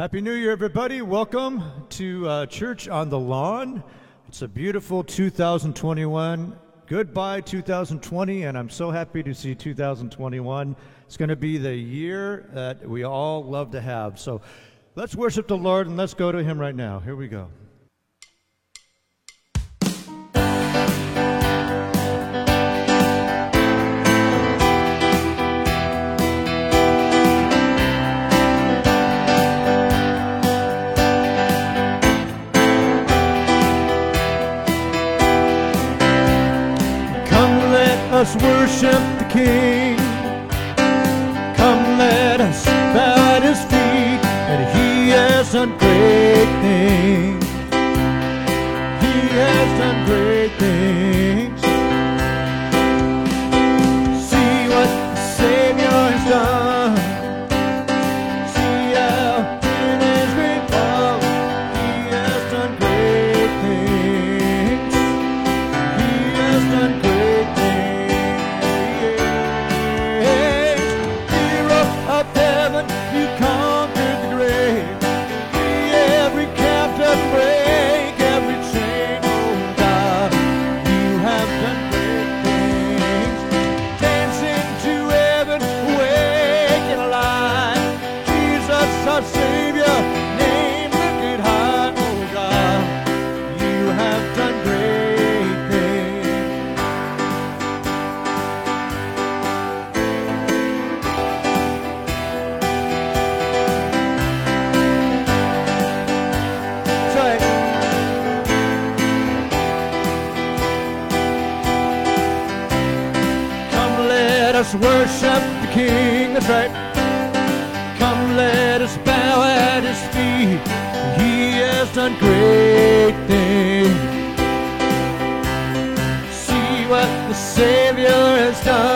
Happy New Year, everybody. Welcome to uh, Church on the Lawn. It's a beautiful 2021. Goodbye, 2020, and I'm so happy to see 2021. It's going to be the year that we all love to have. So let's worship the Lord and let's go to Him right now. Here we go. Us worship the King. Us worship the King. That's right. Come, let us bow at His feet. He has done great things. See what the Savior has done.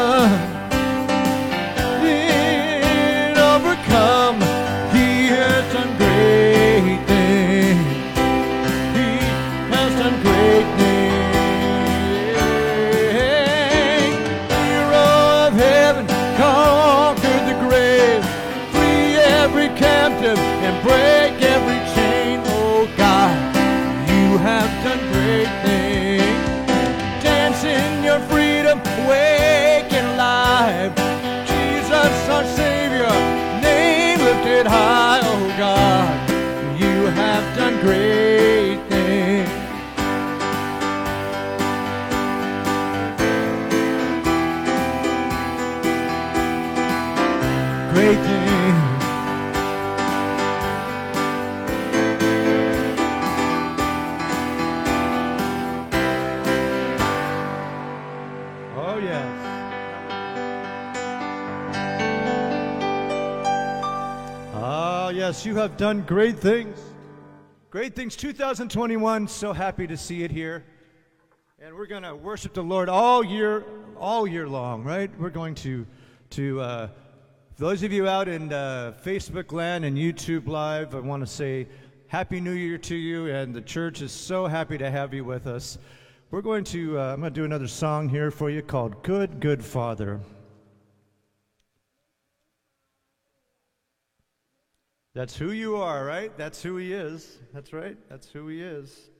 You have done great things. Great things. 2021, so happy to see it here. And we're going to worship the Lord all year, all year long, right? We're going to, to uh, those of you out in uh, Facebook land and YouTube Live, I want to say Happy New Year to you, and the church is so happy to have you with us. We're going to, uh, I'm going to do another song here for you called Good, Good Father. That's who you are, right? That's who he is. That's right. That's who he is.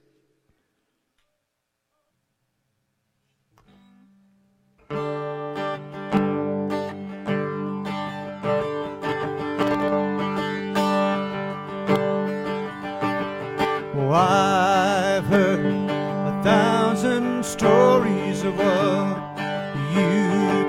Oh, I've heard a thousand stories of what you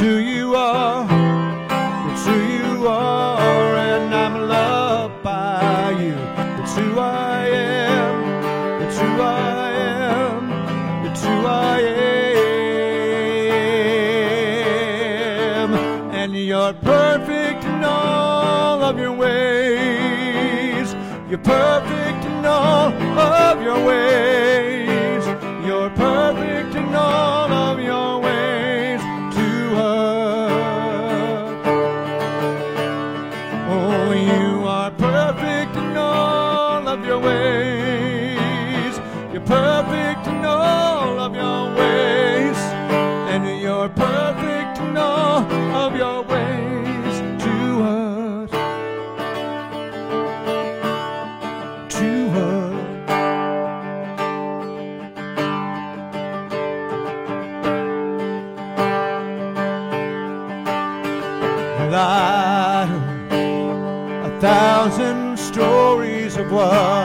who you are. It's who you are, and I'm loved by you. It's who I am. It's who I am. It's who I am. And you're perfect in all of your ways. You're perfect in all of your ways. You're perfect in all Noah.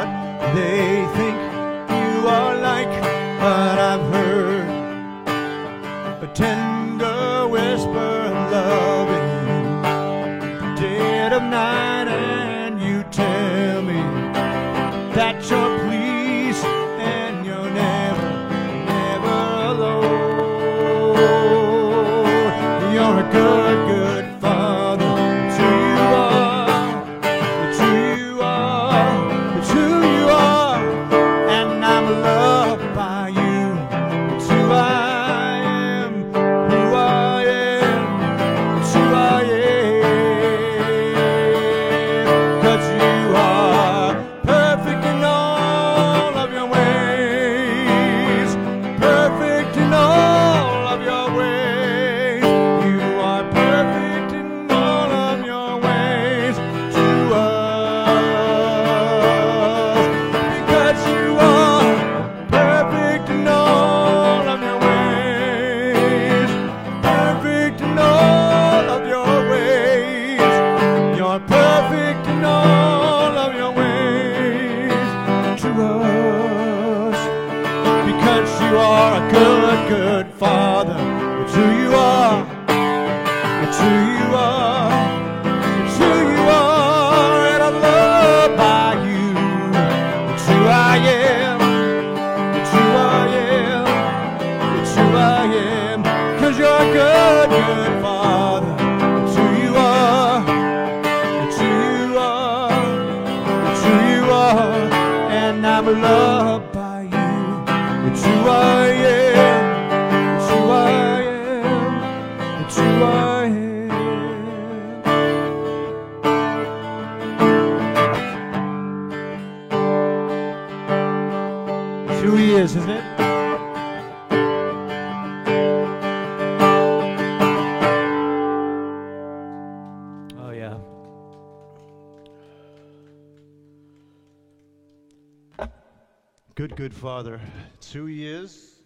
good Father. It's who He is,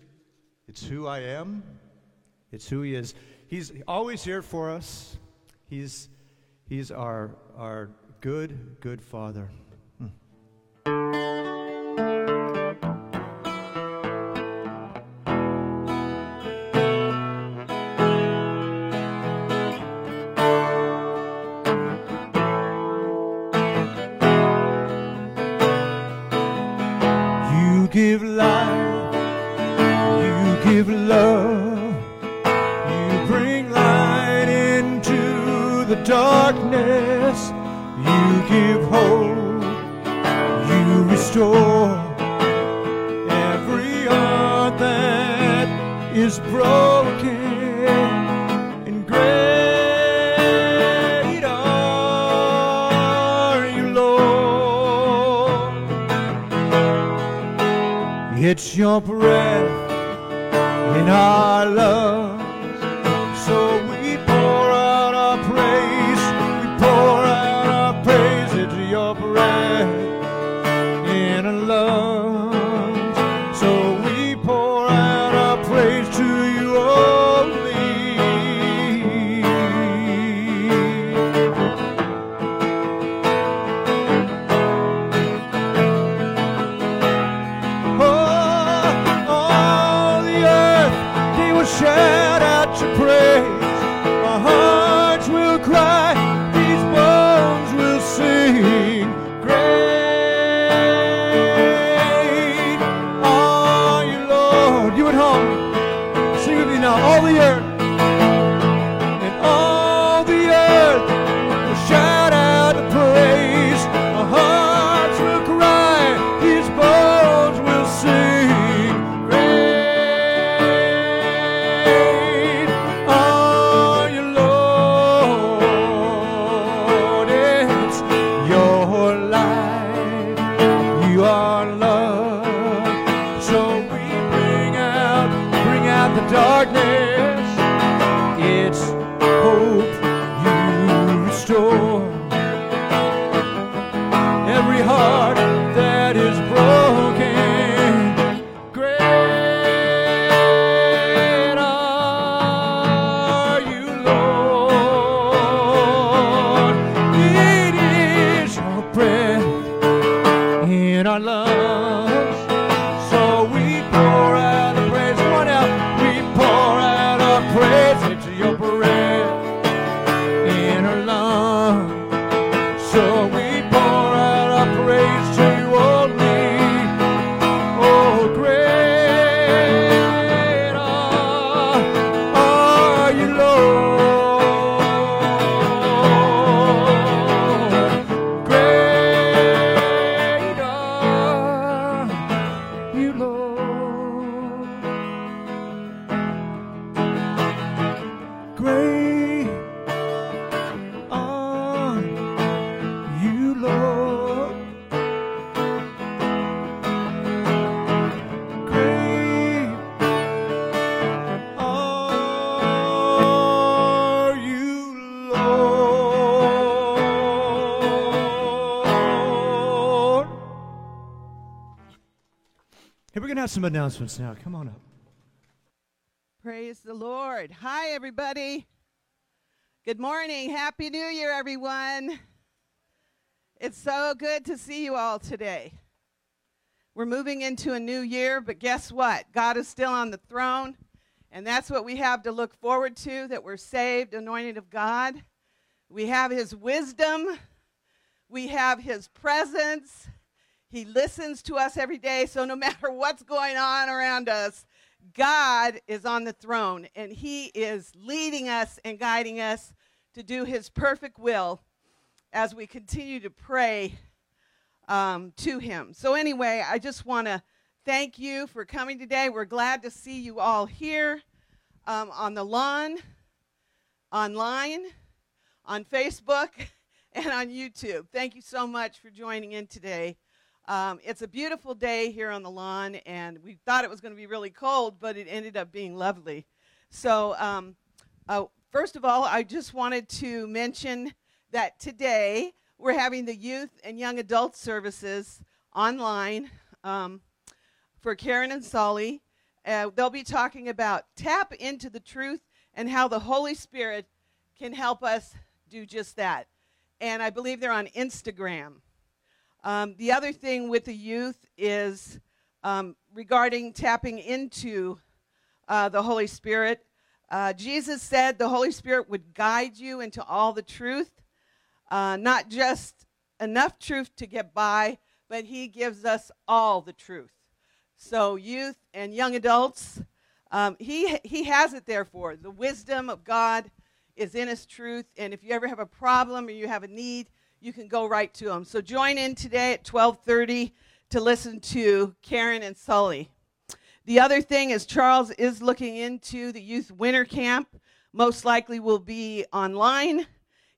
it's who I am, it's who He is. He's always here for us. He's, he's our, our good, good Father. darkness, you give hope, you restore every heart that is broken and great are you, Lord. It's your breath in our love. Announcements now. Come on up. Praise the Lord. Hi, everybody. Good morning. Happy New Year, everyone. It's so good to see you all today. We're moving into a new year, but guess what? God is still on the throne, and that's what we have to look forward to that we're saved, anointed of God. We have His wisdom, we have His presence. He listens to us every day, so no matter what's going on around us, God is on the throne, and He is leading us and guiding us to do His perfect will as we continue to pray um, to Him. So, anyway, I just want to thank you for coming today. We're glad to see you all here um, on the lawn, online, on Facebook, and on YouTube. Thank you so much for joining in today. Um, it's a beautiful day here on the lawn, and we thought it was going to be really cold, but it ended up being lovely. So, um, uh, first of all, I just wanted to mention that today we're having the youth and young adult services online um, for Karen and Solly. Uh, they'll be talking about tap into the truth and how the Holy Spirit can help us do just that. And I believe they're on Instagram. Um, the other thing with the youth is um, regarding tapping into uh, the Holy Spirit. Uh, Jesus said the Holy Spirit would guide you into all the truth uh, not just enough truth to get by, but He gives us all the truth. So, youth and young adults, um, he, he has it there for. The wisdom of God is in His truth. And if you ever have a problem or you have a need, you can go right to them. So, join in today at 1230 to listen to Karen and Sully. The other thing is Charles is looking into the youth winter camp. Most likely will be online.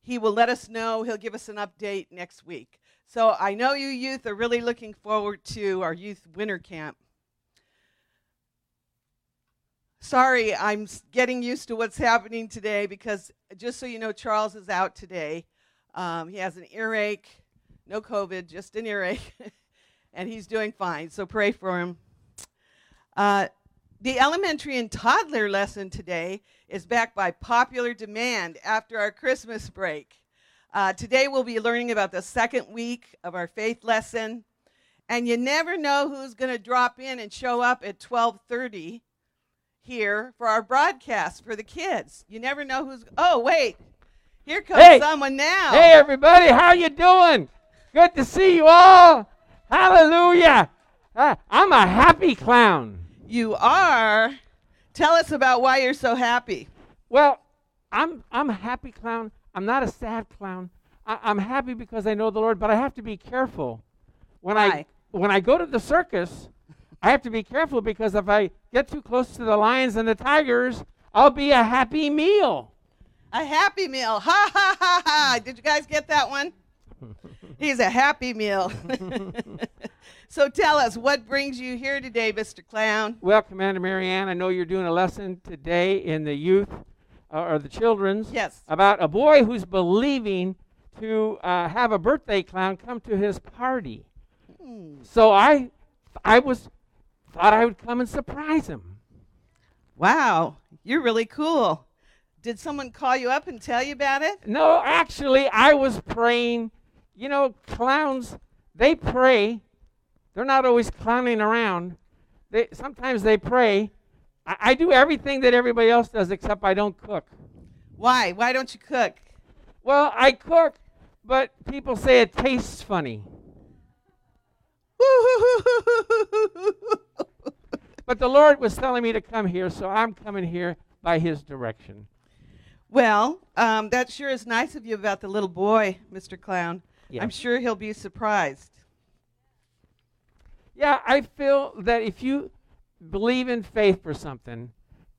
He will let us know. He'll give us an update next week. So I know you youth are really looking forward to our youth winter camp. Sorry, I'm getting used to what's happening today because just so you know, Charles is out today. Um, he has an earache, no COVID, just an earache, and he's doing fine. So pray for him. Uh, the elementary and toddler lesson today is back by popular demand after our Christmas break. Uh, today we'll be learning about the second week of our faith lesson, and you never know who's going to drop in and show up at 12:30 here for our broadcast for the kids. You never know who's. Oh wait, here comes hey, someone now. Hey everybody, how you doing? Good to see you all. Hallelujah. Uh, I'm a happy clown. You are. Tell us about why you're so happy. Well, I'm I'm a happy clown. I'm not a sad clown. I, am happy because I know the Lord, but I have to be careful. When why? I when I go to the circus, I have to be careful because if I get too close to the lions and the tigers, I'll be a happy meal. A happy meal. Ha ha ha ha. Did you guys get that one? He's a happy meal. so tell us, what brings you here today, Mr. Clown? Well, Commander Marianne, I know you're doing a lesson today in the youth uh, or the children's. Yes. About a boy who's believing to uh, have a birthday clown come to his party. Hmm. So I, I was thought I would come and surprise him. Wow, you're really cool. Did someone call you up and tell you about it? No, actually, I was praying you know, clowns, they pray. They're not always clowning around. They, sometimes they pray. I, I do everything that everybody else does except I don't cook. Why? Why don't you cook? Well, I cook, but people say it tastes funny. but the Lord was telling me to come here, so I'm coming here by His direction. Well, um, that sure is nice of you about the little boy, Mr. Clown. I'm sure he'll be surprised. Yeah, I feel that if you believe in faith for something,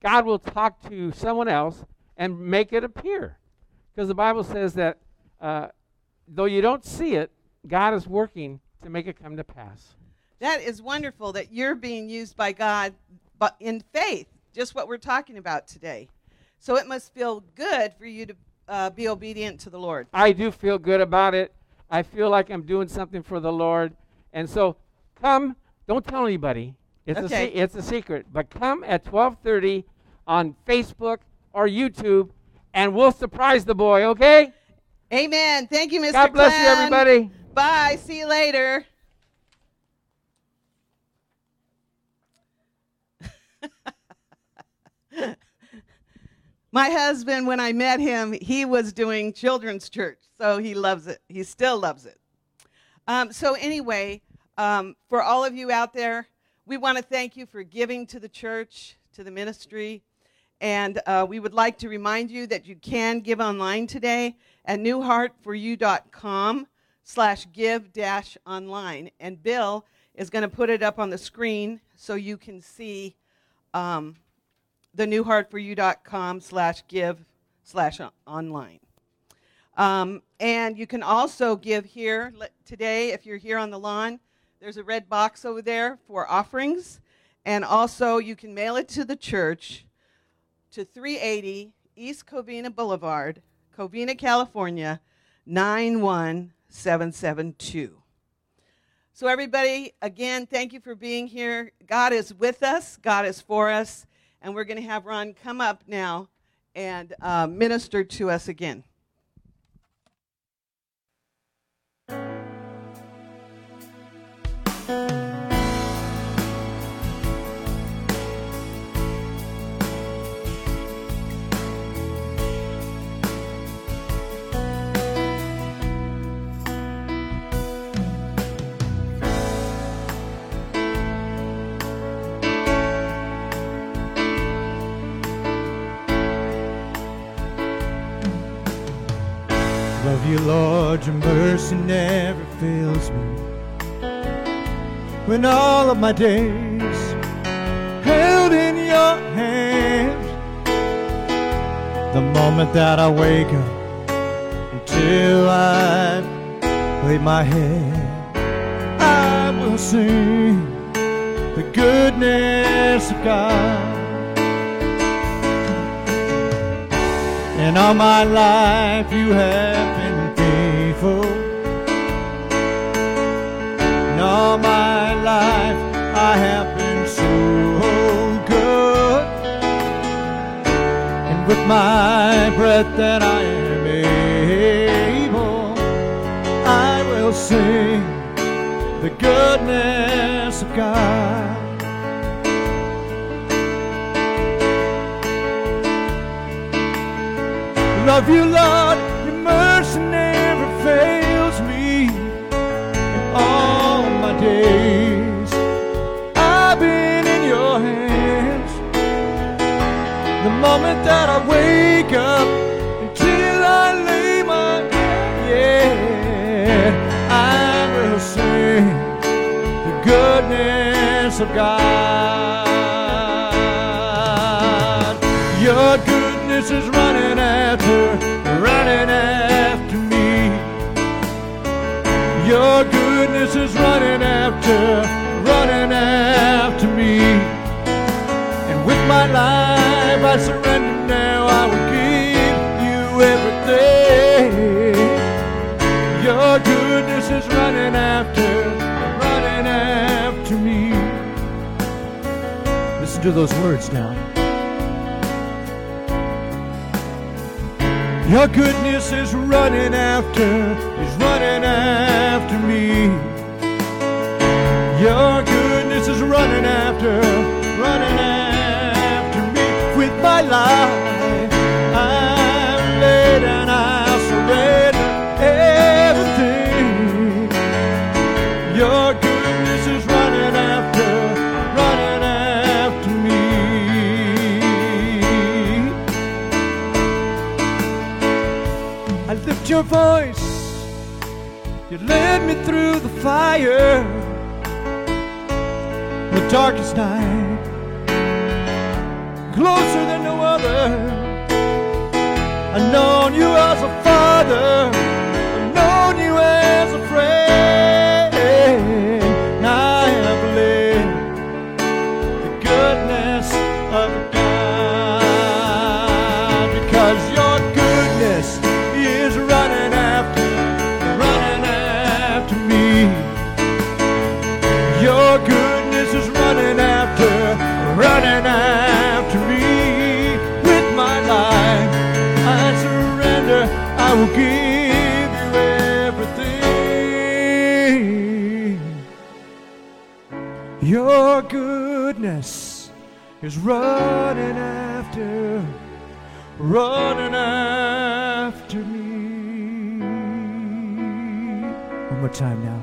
God will talk to someone else and make it appear. Because the Bible says that uh, though you don't see it, God is working to make it come to pass. That is wonderful that you're being used by God but in faith, just what we're talking about today. So it must feel good for you to uh, be obedient to the Lord. I do feel good about it. I feel like I'm doing something for the Lord. And so come, don't tell anybody. It's a Okay. se- it's a secret. But come at 12:30 on Facebook or YouTube, and we'll surprise the boy. Okay? Amen. Thank you, Mr. God bless you, everybody. Bye. See you later. My husband, when I met him, he was doing children's church, so he loves it. He still loves it. Um, so, anyway, um, for all of you out there, we want to thank you for giving to the church, to the ministry. And uh, we would like to remind you that you can give online today at newheartforyou.com slash give dash online. And Bill is going to put it up on the screen so you can see um, the newheartforyou.com slash give slash on- online. Um, and you can also give here today if you're here on the lawn. There's a red box over there for offerings. And also, you can mail it to the church to 380 East Covina Boulevard, Covina, California, 91772. So, everybody, again, thank you for being here. God is with us, God is for us, and we're going to have Ron come up now and uh, minister to us again. You, Lord, your mercy never fails me. When all of my days held in your hands, the moment that I wake up until I lay my head, I will sing the goodness of God. And all my life you have faithful. And all my life I have been so good. And with my breath that I am able, I will sing the goodness of God. Love you, Lord, moment that I wake up until I lay my head, I will sing the goodness of God. Listen to those words now. Your goodness is running after, is running after me. Your goodness is running after, your voice. You led me through the fire, the darkest night, closer than no other. I've known you as a father, is running after, running after me. One more time now.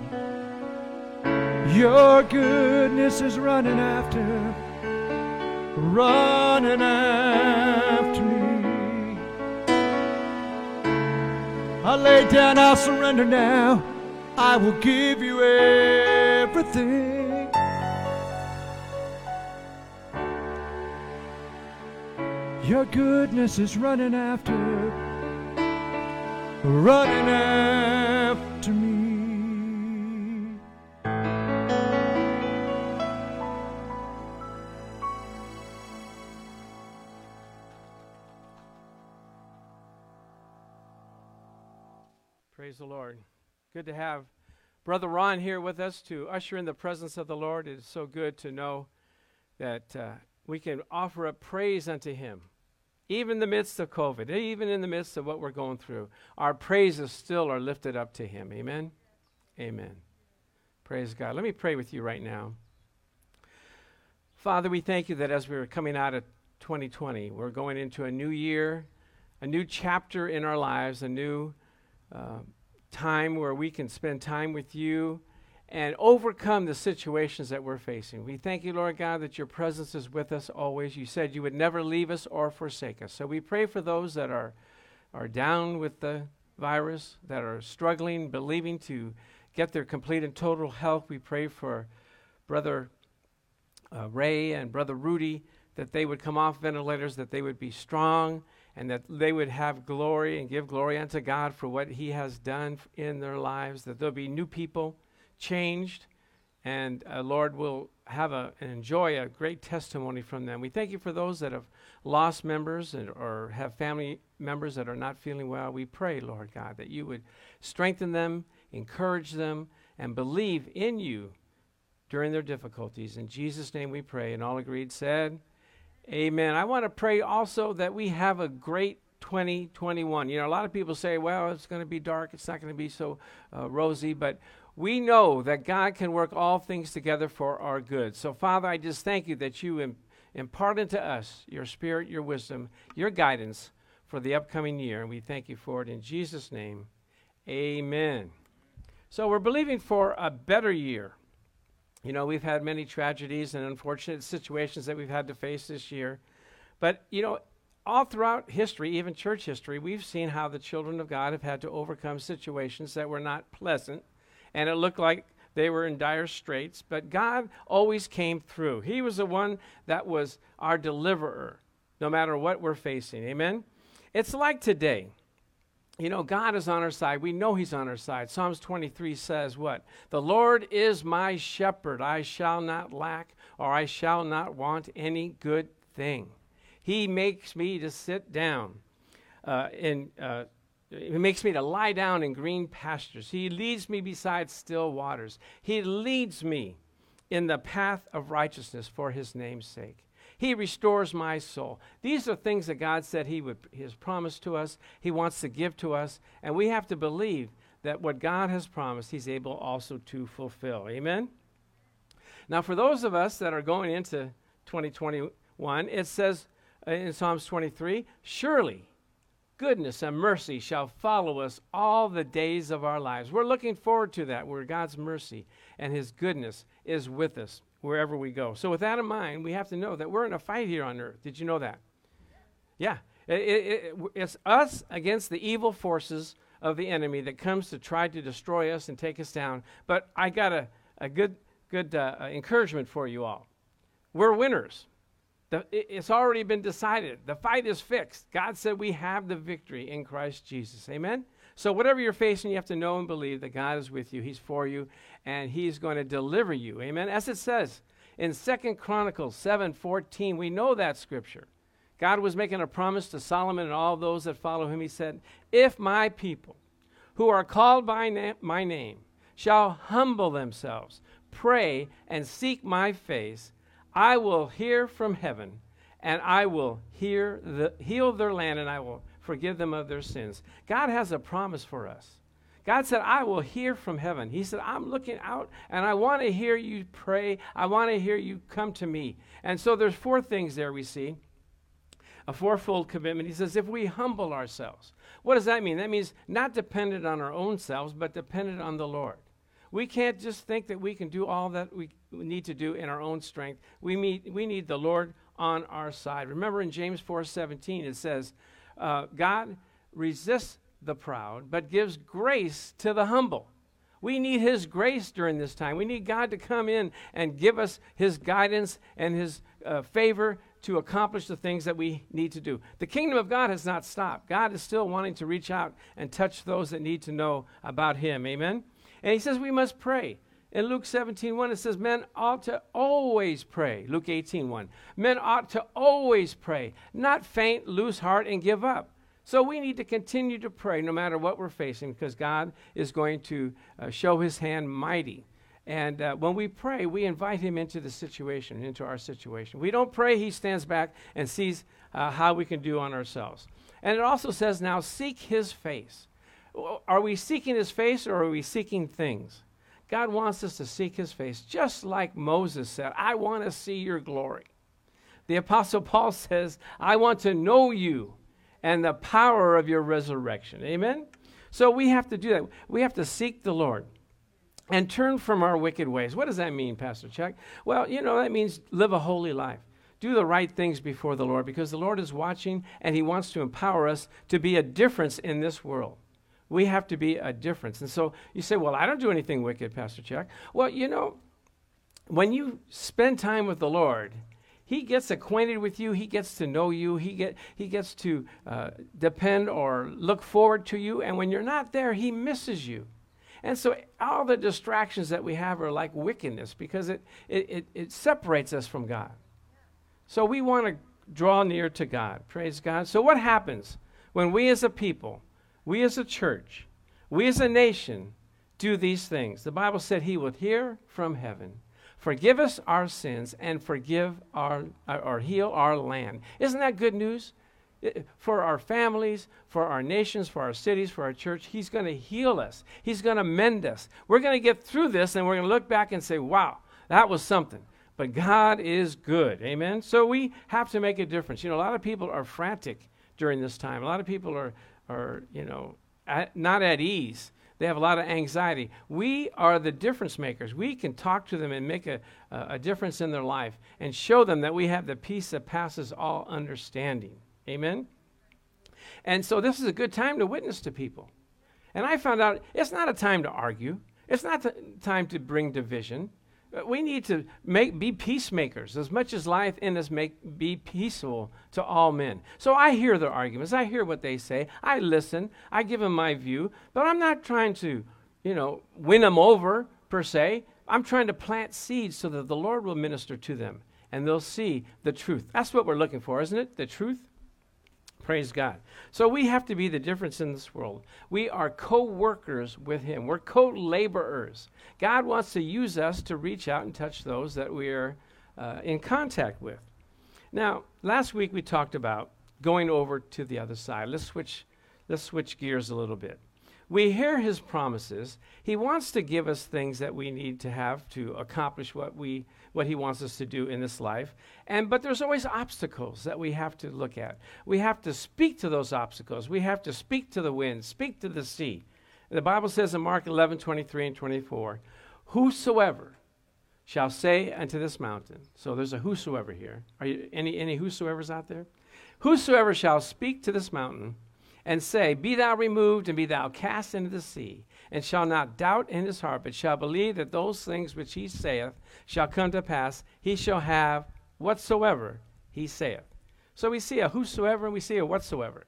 Your goodness is running after, running after me. I lay down, I'll surrender now. I will give you everything. Your goodness is running after, running after me. Praise the Lord. Good to have Brother Ron here with us to usher in the presence of the Lord. It is so good to know that uh, we can offer up praise unto Him. Even in the midst of COVID, even in the midst of what we're going through, our praises still are lifted up to Him. Amen? Amen. Praise God. Let me pray with you right now. Father, we thank you that as we are coming out of 2020, we're going into a new year, a new chapter in our lives, a new uh, time where we can spend time with you and overcome the situations that we're facing. We thank you, Lord God, that your presence is with us always. You said you would never leave us or forsake us. So we pray for those that are, are down with the virus, that are struggling, believing to get their complete and total health. We pray for Brother uh, Ray and Brother Rudy that they would come off ventilators, that they would be strong and that they would have glory and give glory unto God for what He has done in their lives, that there'll be new people changed, and uh, Lord will have a, and enjoy a great testimony from them. We thank you for those that have lost members and, or have family members that are not feeling well. We pray, Lord God, that you would strengthen them, encourage them, and believe in you during their difficulties. In Jesus' name we pray. And all agreed said, Amen. I want to pray also that we have a great 2021. You know, a lot of people say, well, it's going to be dark, it's not going to be so uh, rosy, but we know that God can work all things together for our good. So, Father, I just thank you that you impart into us your spirit, your wisdom, your guidance for the upcoming year. And we thank you for it in Jesus' name. Amen. So, we're believing for a better year. You know, we've had many tragedies and unfortunate situations that we've had to face this year. But, you know, all throughout history, even church history, we've seen how the children of God have had to overcome situations that were not pleasant. And it looked like they were in dire straits, but God always came through. He was the one that was our deliverer, no matter what we're facing. Amen? It's like today you know, God is on our side. We know He's on our side. Psalms 23 says, What? The Lord is my shepherd. I shall not lack, or I shall not want any good thing. He makes me to sit down uh, in. Uh, he makes me to lie down in green pastures. He leads me beside still waters. He leads me in the path of righteousness for his name's sake. He restores my soul. These are things that God said He would He has promised to us. He wants to give to us, and we have to believe that what God has promised, He's able also to fulfill. Amen. Now, for those of us that are going into 2021, it says uh, in Psalms 23, surely goodness and mercy shall follow us all the days of our lives. We're looking forward to that, where God's mercy and His goodness is with us wherever we go. So, with that in mind, we have to know that we're in a fight here on earth. Did you know that? Yeah. It, it, it's us against the evil forces of the enemy that comes to try to destroy us and take us down. But I got a, a good, good uh encouragement for you all. We're winners. The, it's already been decided. The fight is fixed. God said we have the victory in Christ Jesus. Amen? So, whatever you're facing, you have to know and believe that God is with you. He's for you, and He's going to deliver you. Amen. As it says in Second Chronicles 7 14, we know that scripture. God was making a promise to Solomon and all those that follow him. He said, If my people who are called by na- my name shall humble themselves, pray, and seek my face, I will hear from heaven, and I will the, heal their land, and I will forgive them of their sins. God has a promise for us. God said, I will hear from heaven. He said, I'm looking out and I want to hear you pray. I want to hear you come to me. And so there's four things there we see a fourfold commitment. He says, if we humble ourselves. What does that mean? That means not dependent on our own selves, but dependent on the Lord. We can't just think that we can do all that we need to do in our own strength. We, meet, we need the Lord on our side. Remember in James 4:17 it says, uh, God resists the proud, but gives grace to the humble. We need His grace during this time. We need God to come in and give us His guidance and His uh, favor to accomplish the things that we need to do. The kingdom of God has not stopped. God is still wanting to reach out and touch those that need to know about Him. Amen? And He says we must pray. In Luke 17, 1, it says, Men ought to always pray. Luke 18, 1. Men ought to always pray, not faint, lose heart, and give up. So we need to continue to pray no matter what we're facing because God is going to uh, show his hand mighty. And uh, when we pray, we invite him into the situation, into our situation. We don't pray, he stands back and sees uh, how we can do on ourselves. And it also says, now seek his face. Are we seeking his face or are we seeking things? God wants us to seek his face, just like Moses said, I want to see your glory. The Apostle Paul says, I want to know you and the power of your resurrection. Amen? So we have to do that. We have to seek the Lord and turn from our wicked ways. What does that mean, Pastor Chuck? Well, you know, that means live a holy life. Do the right things before the Lord because the Lord is watching and He wants to empower us to be a difference in this world. We have to be a difference. And so you say, Well, I don't do anything wicked, Pastor Chuck. Well, you know, when you spend time with the Lord, he gets acquainted with you. He gets to know you. He, get, he gets to uh, depend or look forward to you. And when you're not there, he misses you. And so all the distractions that we have are like wickedness because it, it, it, it separates us from God. So we want to draw near to God. Praise God. So what happens when we as a people, we as a church, we as a nation do these things? The Bible said he will hear from heaven Forgive us our sins and forgive our, or heal our land. Isn't that good news? For our families, for our nations, for our cities, for our church, He's going to heal us. He's going to mend us. We're going to get through this and we're going to look back and say, wow, that was something. But God is good. Amen? So we have to make a difference. You know, a lot of people are frantic during this time. A lot of people are, are you know, at, not at ease they have a lot of anxiety. We are the difference makers. We can talk to them and make a, a difference in their life and show them that we have the peace that passes all understanding. Amen? And so this is a good time to witness to people. And I found out it's not a time to argue, it's not the time to bring division. Uh, we need to make, be peacemakers as much as life in us make be peaceful to all men. So I hear their arguments. I hear what they say. I listen. I give them my view. But I'm not trying to, you know, win them over per se. I'm trying to plant seeds so that the Lord will minister to them and they'll see the truth. That's what we're looking for, isn't it? The truth. Praise God. So we have to be the difference in this world. We are co workers with Him, we're co laborers. God wants to use us to reach out and touch those that we are uh, in contact with. Now, last week we talked about going over to the other side. Let's switch, let's switch gears a little bit. We hear His promises. He wants to give us things that we need to have to accomplish what we what he wants us to do in this life. And but there's always obstacles that we have to look at. We have to speak to those obstacles. We have to speak to the wind, speak to the sea. The Bible says in Mark 11, 23 and 24, whosoever shall say unto this mountain. So there's a whosoever here. Are you any any whosoever's out there? Whosoever shall speak to this mountain and say, Be thou removed and be thou cast into the sea, and shall not doubt in his heart, but shall believe that those things which he saith shall come to pass, he shall have whatsoever he saith. So we see a whosoever and we see a whatsoever.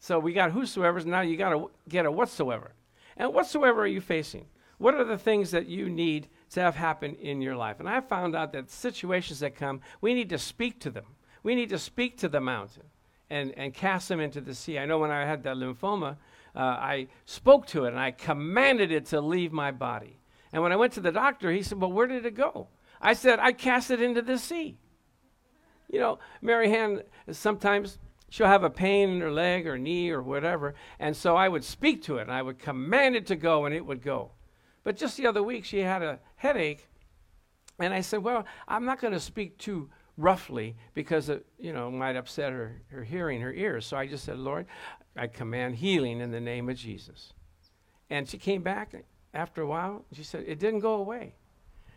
So we got whosoever's, and now you got to get a whatsoever. And whatsoever are you facing? What are the things that you need to have happen in your life? And I found out that situations that come, we need to speak to them. We need to speak to the mountain and, and cast them into the sea. I know when I had that lymphoma, uh, I spoke to it and I commanded it to leave my body. And when I went to the doctor, he said, Well, where did it go? I said, I cast it into the sea. You know, Mary Ann sometimes she'll have a pain in her leg or knee or whatever. And so I would speak to it and I would command it to go and it would go. But just the other week, she had a headache. And I said, Well, I'm not going to speak too roughly because it, you know, might upset her, her hearing, her ears. So I just said, Lord, I command healing in the name of Jesus. And she came back after a while. She said, It didn't go away.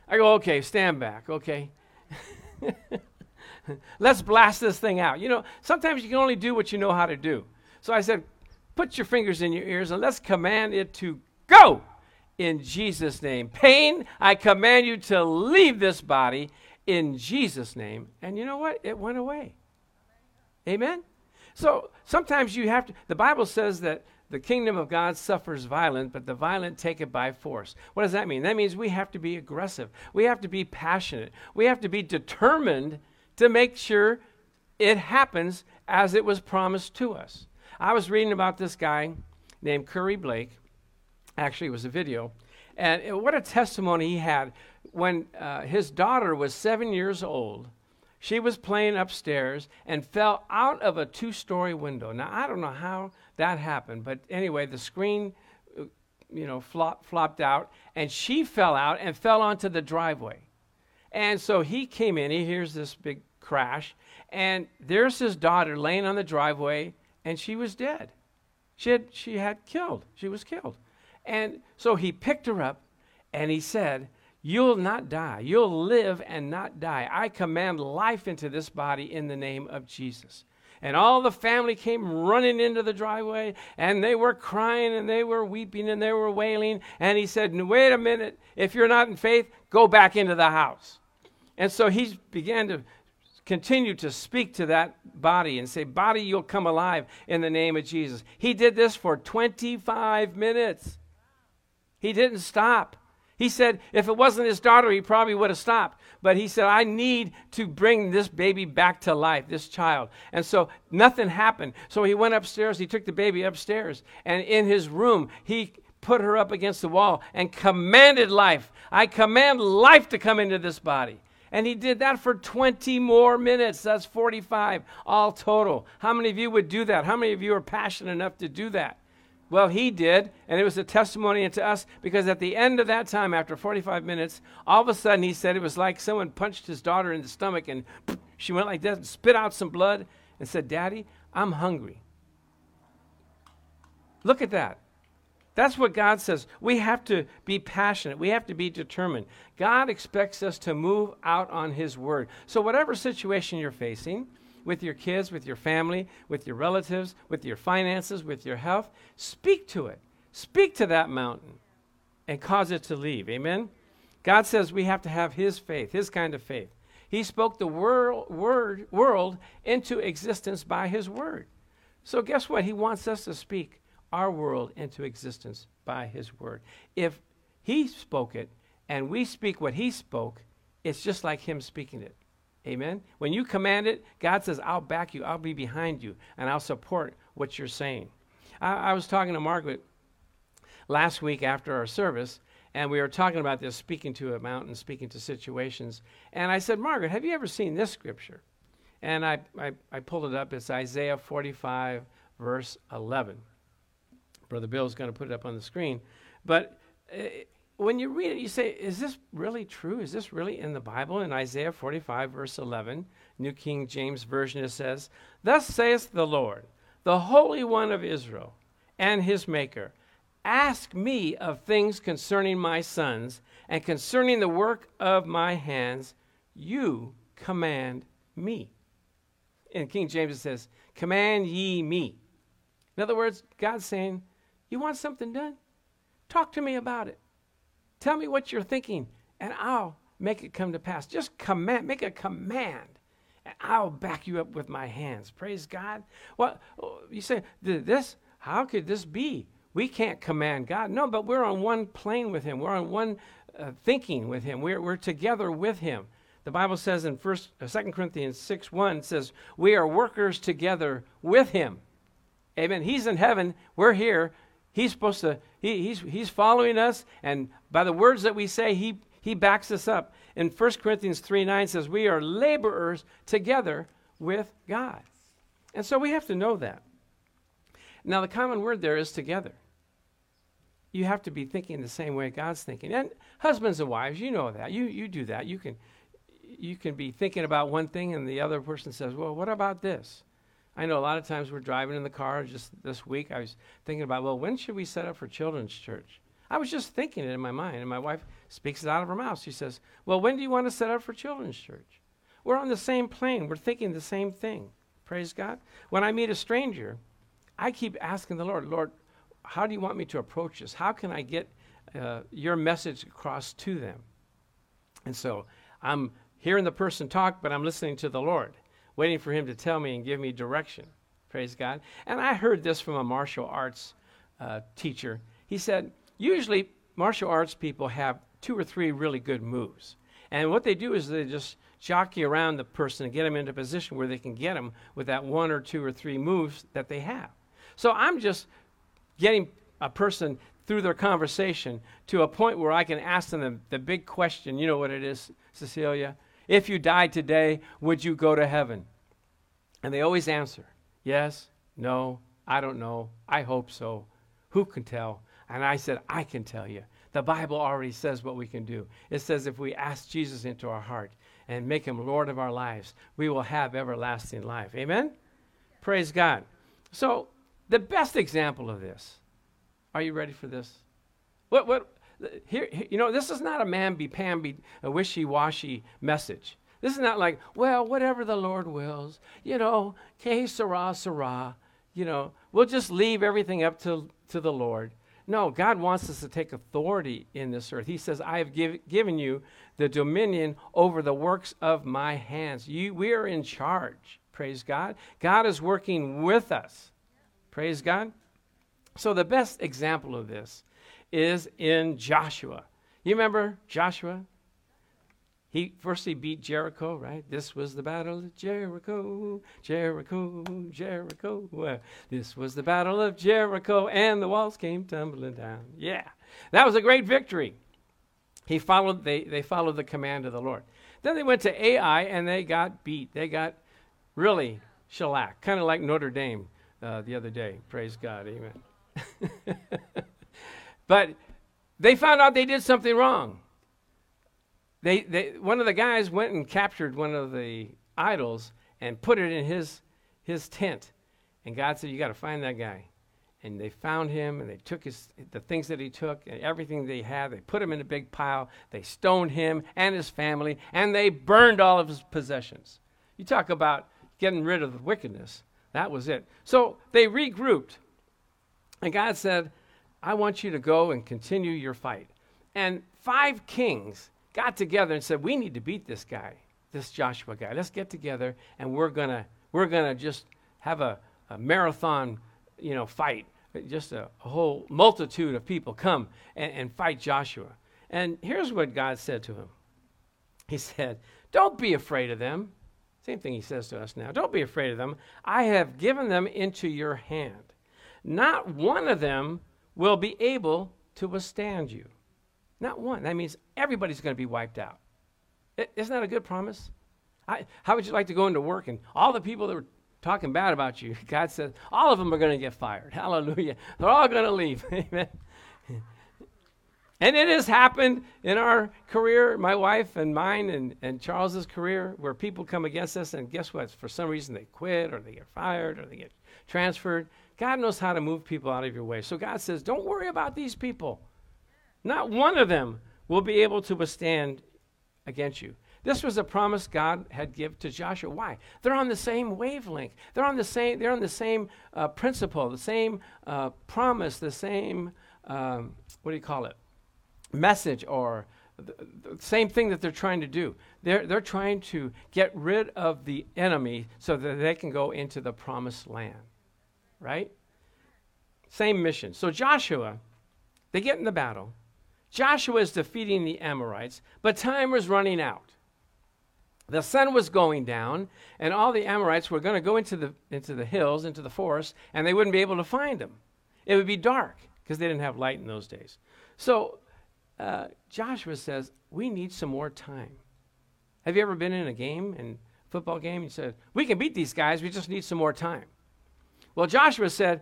I go, Okay, stand back, okay? Let's blast this thing out. You know, sometimes you can only do what you know how to do. So I said, Put your fingers in your ears and let's command it to go in Jesus' name. Pain, I command you to leave this body in Jesus' name. And you know what? It went away. Amen? So sometimes you have to, the Bible says that the kingdom of God suffers violence, but the violent take it by force. What does that mean? That means we have to be aggressive. We have to be passionate. We have to be determined to make sure it happens as it was promised to us. I was reading about this guy named Curry Blake. Actually, it was a video. And uh, what a testimony he had when uh, his daughter was seven years old, she was playing upstairs and fell out of a two story window. Now, I don't know how that happened, but anyway, the screen, uh, you know, flop, flopped out, and she fell out and fell onto the driveway. And so he came in, he hears this big crash, and there's his daughter laying on the driveway, and she was dead. She had, she had killed, she was killed. And so he picked her up and he said, You'll not die. You'll live and not die. I command life into this body in the name of Jesus. And all the family came running into the driveway and they were crying and they were weeping and they were wailing. And he said, Wait a minute. If you're not in faith, go back into the house. And so he began to continue to speak to that body and say, Body, you'll come alive in the name of Jesus. He did this for 25 minutes. He didn't stop. He said if it wasn't his daughter, he probably would have stopped. But he said, I need to bring this baby back to life, this child. And so nothing happened. So he went upstairs, he took the baby upstairs, and in his room, he put her up against the wall and commanded life. I command life to come into this body. And he did that for 20 more minutes. That's 45 all total. How many of you would do that? How many of you are passionate enough to do that? Well, he did, and it was a testimony to us because at the end of that time, after 45 minutes, all of a sudden he said it was like someone punched his daughter in the stomach and she went like this, and spit out some blood, and said, Daddy, I'm hungry. Look at that. That's what God says. We have to be passionate. We have to be determined. God expects us to move out on His word. So, whatever situation you're facing, with your kids, with your family, with your relatives, with your finances, with your health. Speak to it. Speak to that mountain and cause it to leave. Amen? God says we have to have His faith, His kind of faith. He spoke the world, word, world into existence by His word. So, guess what? He wants us to speak our world into existence by His word. If He spoke it and we speak what He spoke, it's just like Him speaking it. Amen. When you command it, God says, I'll back you, I'll be behind you, and I'll support what you're saying. I, I was talking to Margaret last week after our service, and we were talking about this speaking to a mountain, speaking to situations. And I said, Margaret, have you ever seen this scripture? And I, I, I pulled it up. It's Isaiah 45, verse 11. Brother Bill's going to put it up on the screen. But uh, when you read it, you say, is this really true? Is this really in the Bible? In Isaiah 45, verse 11, New King James Version, it says, Thus saith the Lord, the Holy One of Israel, and his Maker, Ask me of things concerning my sons, and concerning the work of my hands, you command me. In King James, it says, Command ye me. In other words, God's saying, You want something done? Talk to me about it. Tell me what you're thinking, and I'll make it come to pass. Just command, make a command, and I'll back you up with my hands. Praise God. Well, you say, this, how could this be? We can't command God. No, but we're on one plane with Him. We're on one uh, thinking with Him. We're, we're together with Him. The Bible says in First, uh, 2 Corinthians 6 1 says, We are workers together with Him. Amen. He's in heaven. We're here. He's supposed to, he, he's, he's following us, and by the words that we say, he, he backs us up. In 1 Corinthians 3 9 says, We are laborers together with God. And so we have to know that. Now, the common word there is together. You have to be thinking the same way God's thinking. And husbands and wives, you know that. You, you do that. You can, you can be thinking about one thing, and the other person says, Well, what about this? I know a lot of times we're driving in the car. Just this week, I was thinking about, Well, when should we set up for children's church? I was just thinking it in my mind, and my wife speaks it out of her mouth. She says, Well, when do you want to set up for children's church? We're on the same plane. We're thinking the same thing. Praise God. When I meet a stranger, I keep asking the Lord, Lord, how do you want me to approach this? How can I get uh, your message across to them? And so I'm hearing the person talk, but I'm listening to the Lord, waiting for Him to tell me and give me direction. Praise God. And I heard this from a martial arts uh, teacher. He said, usually martial arts people have two or three really good moves. And what they do is they just jockey around the person and get them into a position where they can get them with that one or two or three moves that they have. So I'm just getting a person through their conversation to a point where I can ask them the, the big question. You know what it is, Cecilia? If you died today, would you go to heaven? And they always answer, yes, no, I don't know, I hope so. Who can tell? And I said, I can tell you. The Bible already says what we can do. It says if we ask Jesus into our heart and make him Lord of our lives, we will have everlasting life. Amen? Praise God. So, the best example of this, are you ready for this? What, what, here, you know, this is not a mamby-pamby, a wishy-washy message. This is not like, well, whatever the Lord wills, you know, que sera, sera, you know, we'll just leave everything up to, to the Lord. No, God wants us to take authority in this earth. He says, I have give, given you the dominion over the works of my hands. You, we are in charge. Praise God. God is working with us. Praise God. So, the best example of this is in Joshua. You remember Joshua? He first he beat Jericho, right? This was the battle of Jericho, Jericho, Jericho. Well, this was the battle of Jericho, and the walls came tumbling down. Yeah, that was a great victory. He followed. They they followed the command of the Lord. Then they went to Ai, and they got beat. They got really shellacked, kind of like Notre Dame uh, the other day. Praise God, Amen. but they found out they did something wrong they, they, one of the guys went and captured one of the idols and put it in his, his tent. And God said, You got to find that guy. And they found him and they took his, the things that he took and everything they had. They put him in a big pile. They stoned him and his family and they burned all of his possessions. You talk about getting rid of the wickedness. That was it. So they regrouped. And God said, I want you to go and continue your fight. And five kings got together and said, "We need to beat this guy, this Joshua guy. Let's get together and we're gonna we're gonna just have a, a marathon, you know, fight. Just a, a whole multitude of people come and, and fight Joshua." And here's what God said to him. He said, "Don't be afraid of them." Same thing he says to us now. Don't be afraid of them. I have given them into your hand. Not one of them will be able to withstand you. Not one. That means everybody's going to be wiped out. Isn't that a good promise? I, how would you like to go into work and all the people that were talking bad about you, God says, all of them are going to get fired. Hallelujah. They're all going to leave. Amen. And it has happened in our career, my wife and mine and, and Charles's career, where people come against us, and guess what? For some reason they quit or they get fired or they get transferred. God knows how to move people out of your way. So God says, don't worry about these people. Not one of them will be able to withstand against you. This was a promise God had given to Joshua. Why? They're on the same wavelength. They're on the same. They're on the same uh, principle, the same uh, promise, the same um, what do you call it? Message or the, the same thing that they're trying to do. They're they're trying to get rid of the enemy so that they can go into the promised land. Right? Same mission. So Joshua, they get in the battle. Joshua is defeating the Amorites, but time was running out. The sun was going down, and all the Amorites were going to go into the, into the hills, into the forest, and they wouldn't be able to find them. It would be dark because they didn't have light in those days. So uh, Joshua says, We need some more time. Have you ever been in a game and football game? He said, We can beat these guys, we just need some more time. Well, Joshua said,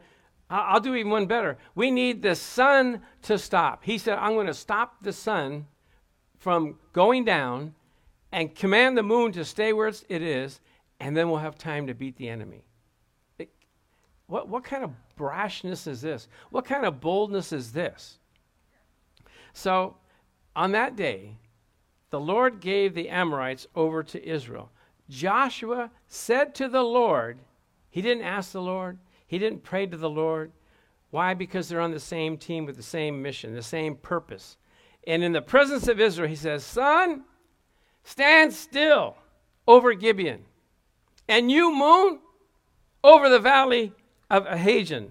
I'll do even one better. We need the sun to stop. He said, I'm going to stop the sun from going down and command the moon to stay where it is, and then we'll have time to beat the enemy. It, what, what kind of brashness is this? What kind of boldness is this? So, on that day, the Lord gave the Amorites over to Israel. Joshua said to the Lord, he didn't ask the Lord, he didn't pray to the Lord. Why? Because they're on the same team with the same mission, the same purpose. And in the presence of Israel, he says, Sun, stand still over Gibeon, and you, moon, over the valley of Aijalon.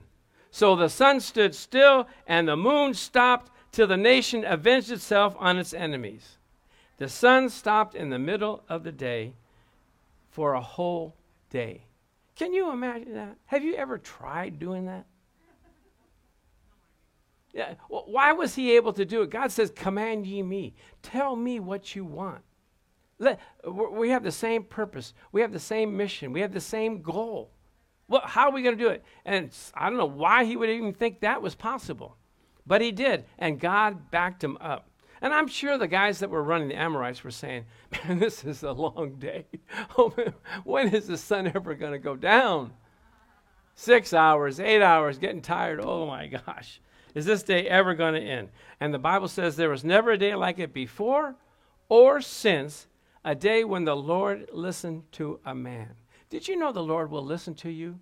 So the sun stood still, and the moon stopped till the nation avenged itself on its enemies. The sun stopped in the middle of the day for a whole day. Can you imagine that? Have you ever tried doing that? Yeah. Well, why was he able to do it? God says, Command ye me. Tell me what you want. Let, we have the same purpose. We have the same mission. We have the same goal. Well, how are we going to do it? And I don't know why he would even think that was possible. But he did. And God backed him up. And I'm sure the guys that were running the Amorites were saying, Man, this is a long day. When is the sun ever going to go down? Six hours, eight hours, getting tired. Oh my gosh. Is this day ever going to end? And the Bible says there was never a day like it before or since, a day when the Lord listened to a man. Did you know the Lord will listen to you?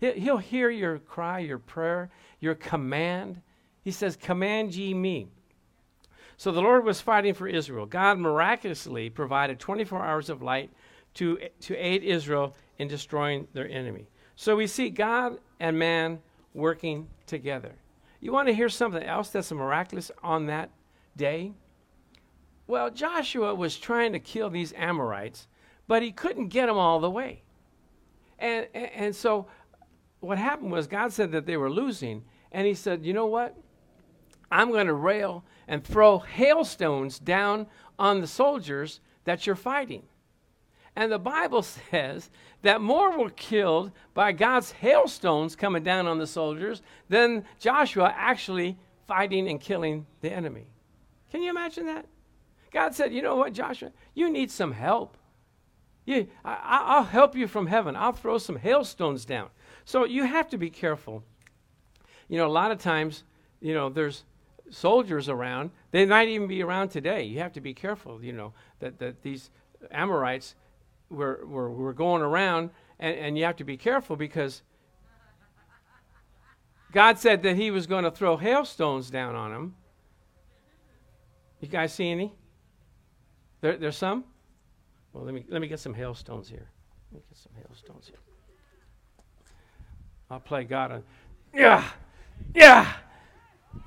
He'll hear your cry, your prayer, your command. He says, Command ye me. So the Lord was fighting for Israel. God miraculously provided 24 hours of light to, to aid Israel in destroying their enemy. So we see God and man working together. You want to hear something else that's miraculous on that day? Well, Joshua was trying to kill these Amorites, but he couldn't get them all the way. And, and, and so what happened was God said that they were losing, and he said, You know what? I'm going to rail and throw hailstones down on the soldiers that you're fighting. And the Bible says that more were killed by God's hailstones coming down on the soldiers than Joshua actually fighting and killing the enemy. Can you imagine that? God said, You know what, Joshua? You need some help. You, I, will help you from heaven. I'll throw some hailstones down. So you have to be careful. You know, a lot of times, you know, there's soldiers around. They might even be around today. You have to be careful, you know, that, that these Amorites were, were, were going around, and, and you have to be careful because God said that He was going to throw hailstones down on them. You guys see any? There, there's some? Well, let me, let me get some hailstones here. Let me get some hailstones here. I'll play God on. Yeah! Yeah!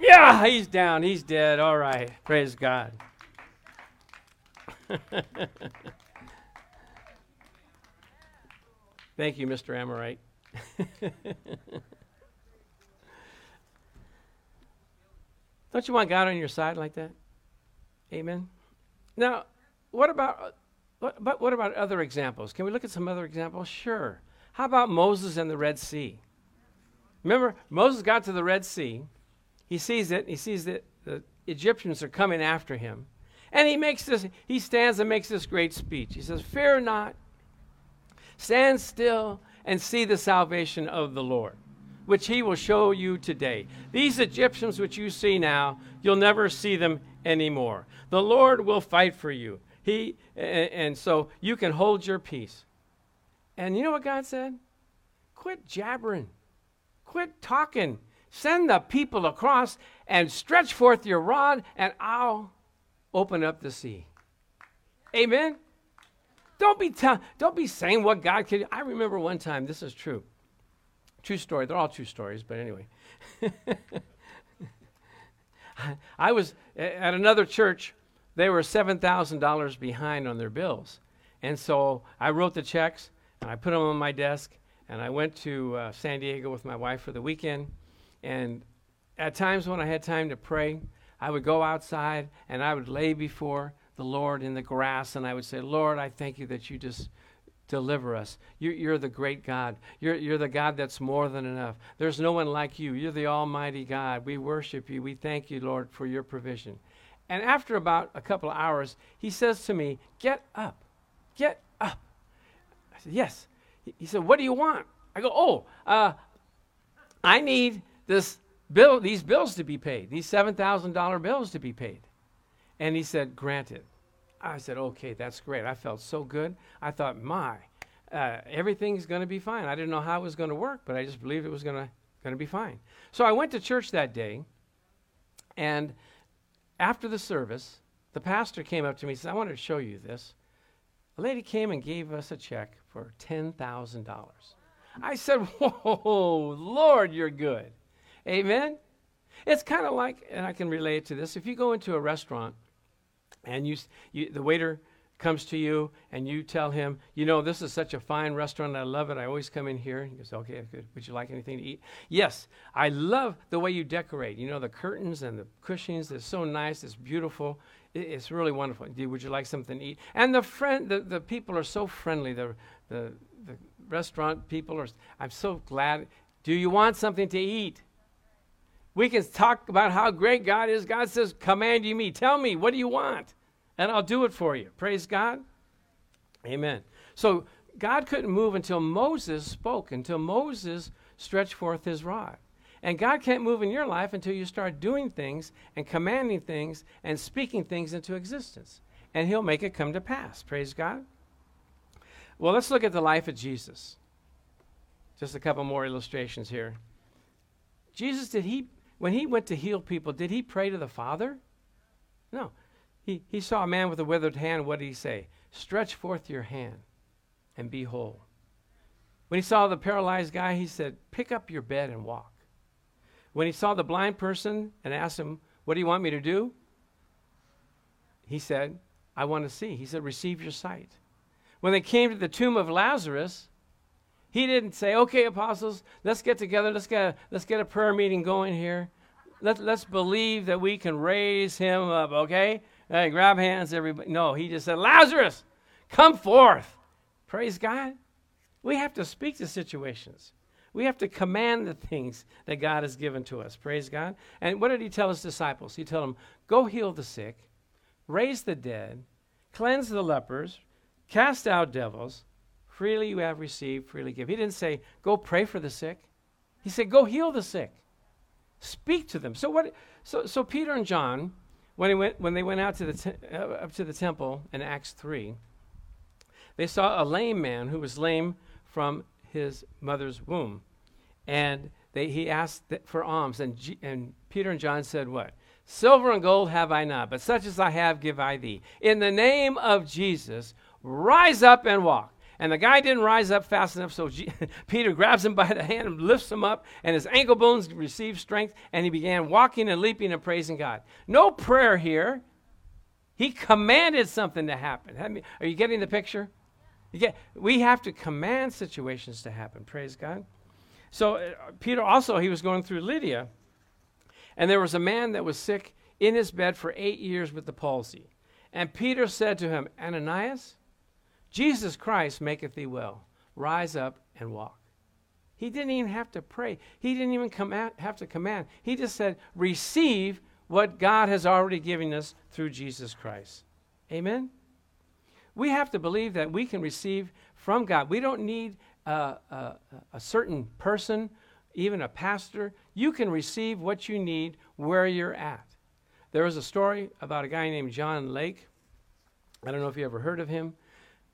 Yeah, he's down. He's dead. All right. Praise God. Thank you, Mr. Amorite. Don't you want God on your side like that? Amen. Now, what about what, but what about other examples? Can we look at some other examples? Sure. How about Moses and the Red Sea? Remember, Moses got to the Red Sea he sees it. He sees that the Egyptians are coming after him. And he makes this, he stands and makes this great speech. He says, Fear not, stand still and see the salvation of the Lord, which he will show you today. These Egyptians which you see now, you'll never see them anymore. The Lord will fight for you. He and, and so you can hold your peace. And you know what God said? Quit jabbering. Quit talking. Send the people across and stretch forth your rod, and I'll open up the sea. Amen. Don't be don't be saying what God can. I remember one time. This is true. True story. They're all true stories, but anyway. I was at another church. They were seven thousand dollars behind on their bills, and so I wrote the checks and I put them on my desk. And I went to uh, San Diego with my wife for the weekend. And at times when I had time to pray, I would go outside and I would lay before the Lord in the grass and I would say, Lord, I thank you that you just deliver us. You're, you're, the great God. You're, you're the God that's more than enough. There's no one like you. You're the Almighty God. We worship you. We thank you, Lord, for your provision. And after about a couple of hours, he says to me, Get up. Get up. I said, Yes. He, he said, What do you want? I go, Oh, uh, I need this bill, these bills to be paid, these $7,000 bills to be paid. And he said, Granted. I said, okay, that's great. I felt so good. I thought, my, uh, everything's going to be fine. I didn't know how it was going to work, but I just believed it was going to be fine. So I went to church that day, and after the service, the pastor came up to me and said, I wanted to show you this. A lady came and gave us a check for $10,000. I said, Whoa, Lord, you're good. Amen? It's kind of like, and I can relate to this, if you go into a restaurant and you, you, the waiter comes to you and you tell him, you know, this is such a fine restaurant. I love it. I always come in here. He goes, okay, good. Would you like anything to eat? Yes, I love the way you decorate. You know, the curtains and the cushions. It's so nice. It's beautiful. It's really wonderful. Would you like something to eat? And the friend, the, the people are so friendly. The, the, the restaurant people are, I'm so glad. Do you want something to eat? We can talk about how great God is. God says, Command you me. Tell me, what do you want? And I'll do it for you. Praise God. Amen. So God couldn't move until Moses spoke, until Moses stretched forth his rod. And God can't move in your life until you start doing things and commanding things and speaking things into existence. And He'll make it come to pass. Praise God. Well, let's look at the life of Jesus. Just a couple more illustrations here. Jesus, did he when he went to heal people, did he pray to the Father? No. He, he saw a man with a withered hand. What did he say? Stretch forth your hand and be whole. When he saw the paralyzed guy, he said, Pick up your bed and walk. When he saw the blind person and asked him, What do you want me to do? He said, I want to see. He said, Receive your sight. When they came to the tomb of Lazarus, he didn't say, okay, apostles, let's get together, let's get a, let's get a prayer meeting going here. Let, let's believe that we can raise him up, okay? Hey, grab hands, everybody. No, he just said, Lazarus, come forth. Praise God. We have to speak to situations. We have to command the things that God has given to us. Praise God. And what did he tell his disciples? He told them, Go heal the sick, raise the dead, cleanse the lepers, cast out devils. Freely you have received, freely give. He didn't say, go pray for the sick. He said, go heal the sick. Speak to them. So what so so Peter and John, when, he went, when they went out to the te- uh, up to the temple in Acts 3, they saw a lame man who was lame from his mother's womb. And they, he asked for alms. And, G- and Peter and John said, What? Silver and gold have I not, but such as I have give I thee. In the name of Jesus, rise up and walk. And the guy didn't rise up fast enough, so G- Peter grabs him by the hand and lifts him up, and his ankle bones received strength, and he began walking and leaping and praising God. No prayer here. He commanded something to happen. Are you getting the picture? Get, we have to command situations to happen. Praise God. So uh, Peter also, he was going through Lydia, and there was a man that was sick in his bed for eight years with the palsy. And Peter said to him, Ananias, Jesus Christ maketh thee well. Rise up and walk. He didn't even have to pray. He didn't even have to command. He just said, receive what God has already given us through Jesus Christ. Amen? We have to believe that we can receive from God. We don't need a, a, a certain person, even a pastor. You can receive what you need where you're at. There was a story about a guy named John Lake. I don't know if you ever heard of him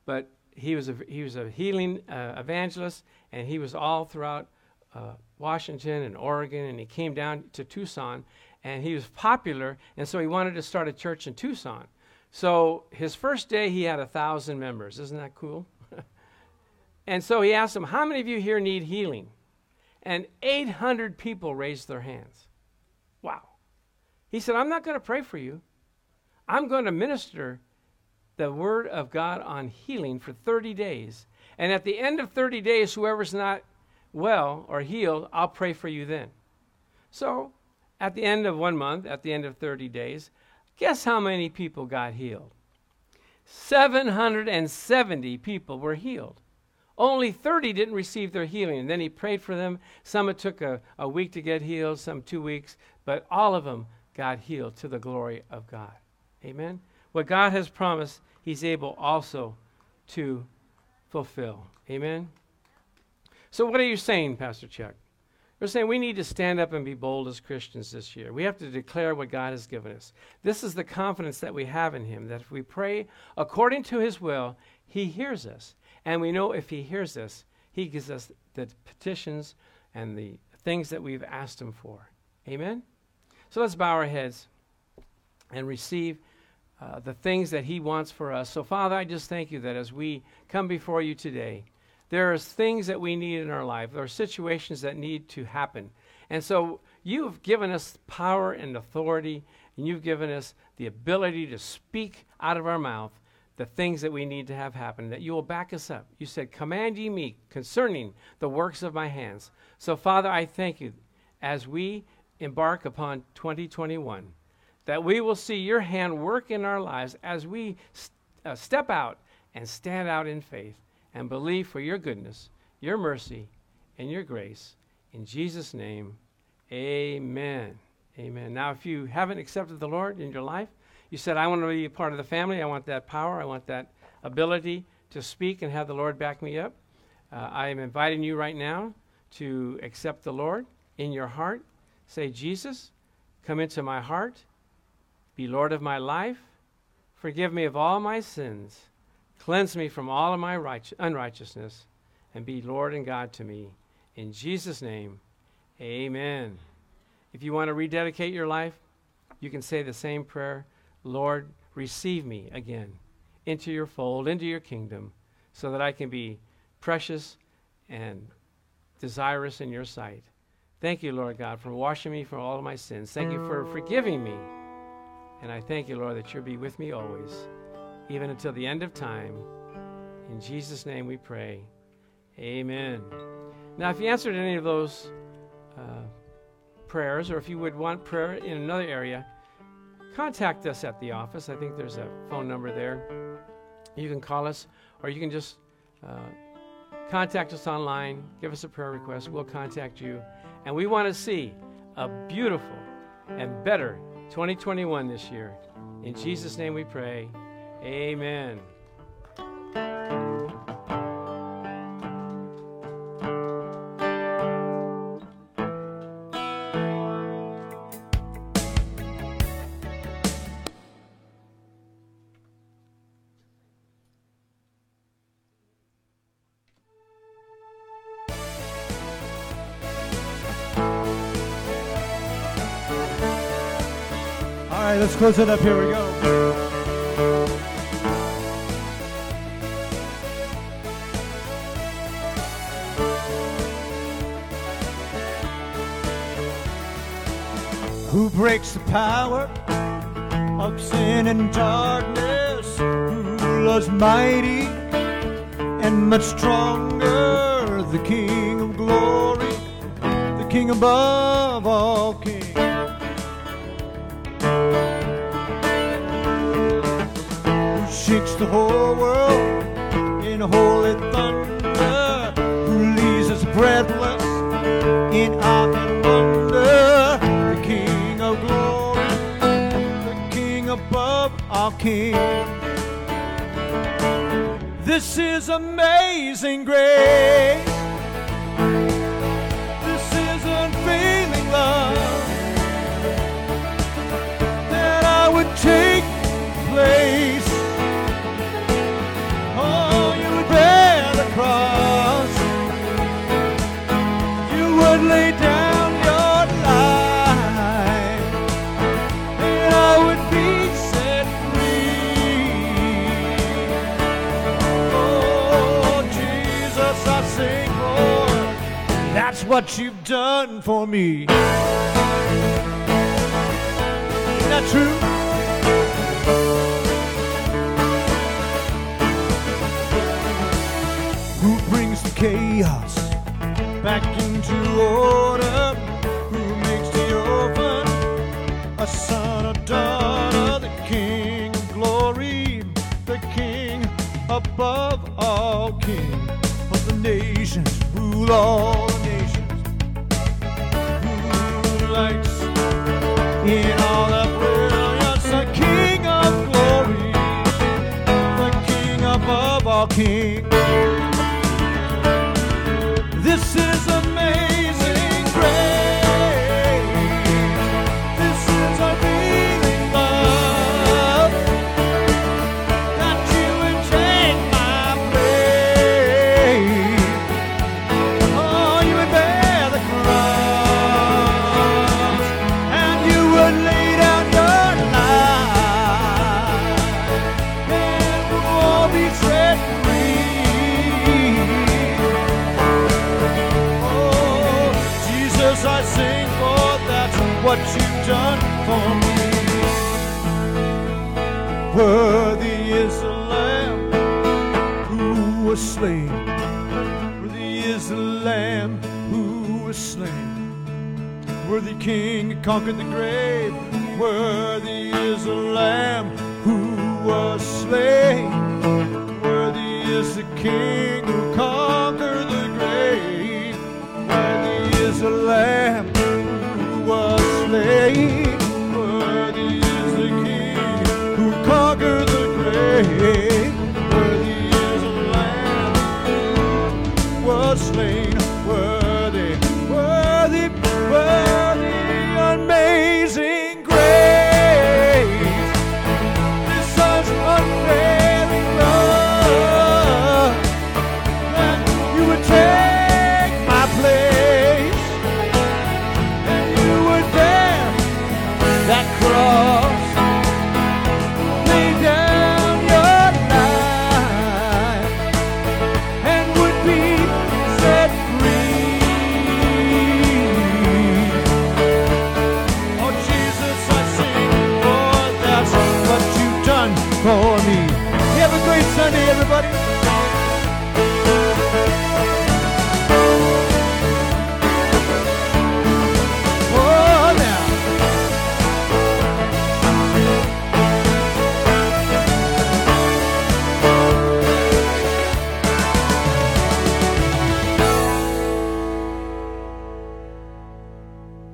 but he was a, he was a healing uh, evangelist, and he was all throughout uh, Washington and Oregon, and he came down to Tucson, and he was popular, and so he wanted to start a church in Tucson. So his first day, he had a thousand members. Isn't that cool? and so he asked them, "How many of you here need healing?" And 800 people raised their hands. Wow. He said, "I'm not going to pray for you. I'm going to minister the word of God on healing for 30 days. And at the end of 30 days, whoever's not well or healed, I'll pray for you then. So, at the end of one month, at the end of 30 days, guess how many people got healed? 770 people were healed. Only 30 didn't receive their healing. And then he prayed for them. Some it took a, a week to get healed, some two weeks, but all of them got healed to the glory of God. Amen. What God has promised, he's able also to fulfill. Amen. So, what are you saying, Pastor Chuck? We're saying we need to stand up and be bold as Christians this year. We have to declare what God has given us. This is the confidence that we have in Him that if we pray according to His will, He hears us. And we know if He hears us, He gives us the petitions and the things that we've asked Him for. Amen? So let's bow our heads and receive uh, the things that He wants for us. So, Father, I just thank you that as we come before you today, there are things that we need in our life. There are situations that need to happen. And so you've given us power and authority, and you've given us the ability to speak out of our mouth the things that we need to have happen, that you will back us up. You said, Command ye me concerning the works of my hands. So, Father, I thank you as we embark upon 2021 that we will see your hand work in our lives as we st- uh, step out and stand out in faith and believe for your goodness, your mercy, and your grace. In Jesus' name, amen. Amen. Now, if you haven't accepted the Lord in your life, you said, I want to be a part of the family. I want that power. I want that ability to speak and have the Lord back me up. Uh, I am inviting you right now to accept the Lord in your heart. Say, Jesus, come into my heart. Be Lord of my life. Forgive me of all my sins. Cleanse me from all of my right- unrighteousness. And be Lord and God to me. In Jesus' name, amen. If you want to rededicate your life, you can say the same prayer Lord, receive me again into your fold, into your kingdom, so that I can be precious and desirous in your sight. Thank you, Lord God, for washing me from all of my sins. Thank you for forgiving me. And I thank you, Lord, that you'll be with me always, even until the end of time. In Jesus' name we pray. Amen. Now, if you answered any of those uh, prayers, or if you would want prayer in another area, contact us at the office. I think there's a phone number there. You can call us, or you can just uh, contact us online, give us a prayer request. We'll contact you. And we want to see a beautiful and better 2021 this year. In Jesus' name we pray. Amen. Close it up. Here we go. Who breaks the power of sin and darkness? Who loves mighty and much stronger? The King of glory, the King above all kings. The whole world in holy thunder, who leaves us breathless in awe and wonder, the King of glory, the King above all kings. This is amazing grace. what you've done for me. Isn't that true? Who brings the chaos back into order. Who makes the orphan a son or daughter? The King of glory, the King above all kings, of the nations, rule all. done for me. Worthy is the Lamb who was slain. Worthy is the Lamb who was slain. Worthy King who conquered the grave. Worthy is the Lamb who was slain. Worthy is the King who conquered the grave. Worthy is the Lamb say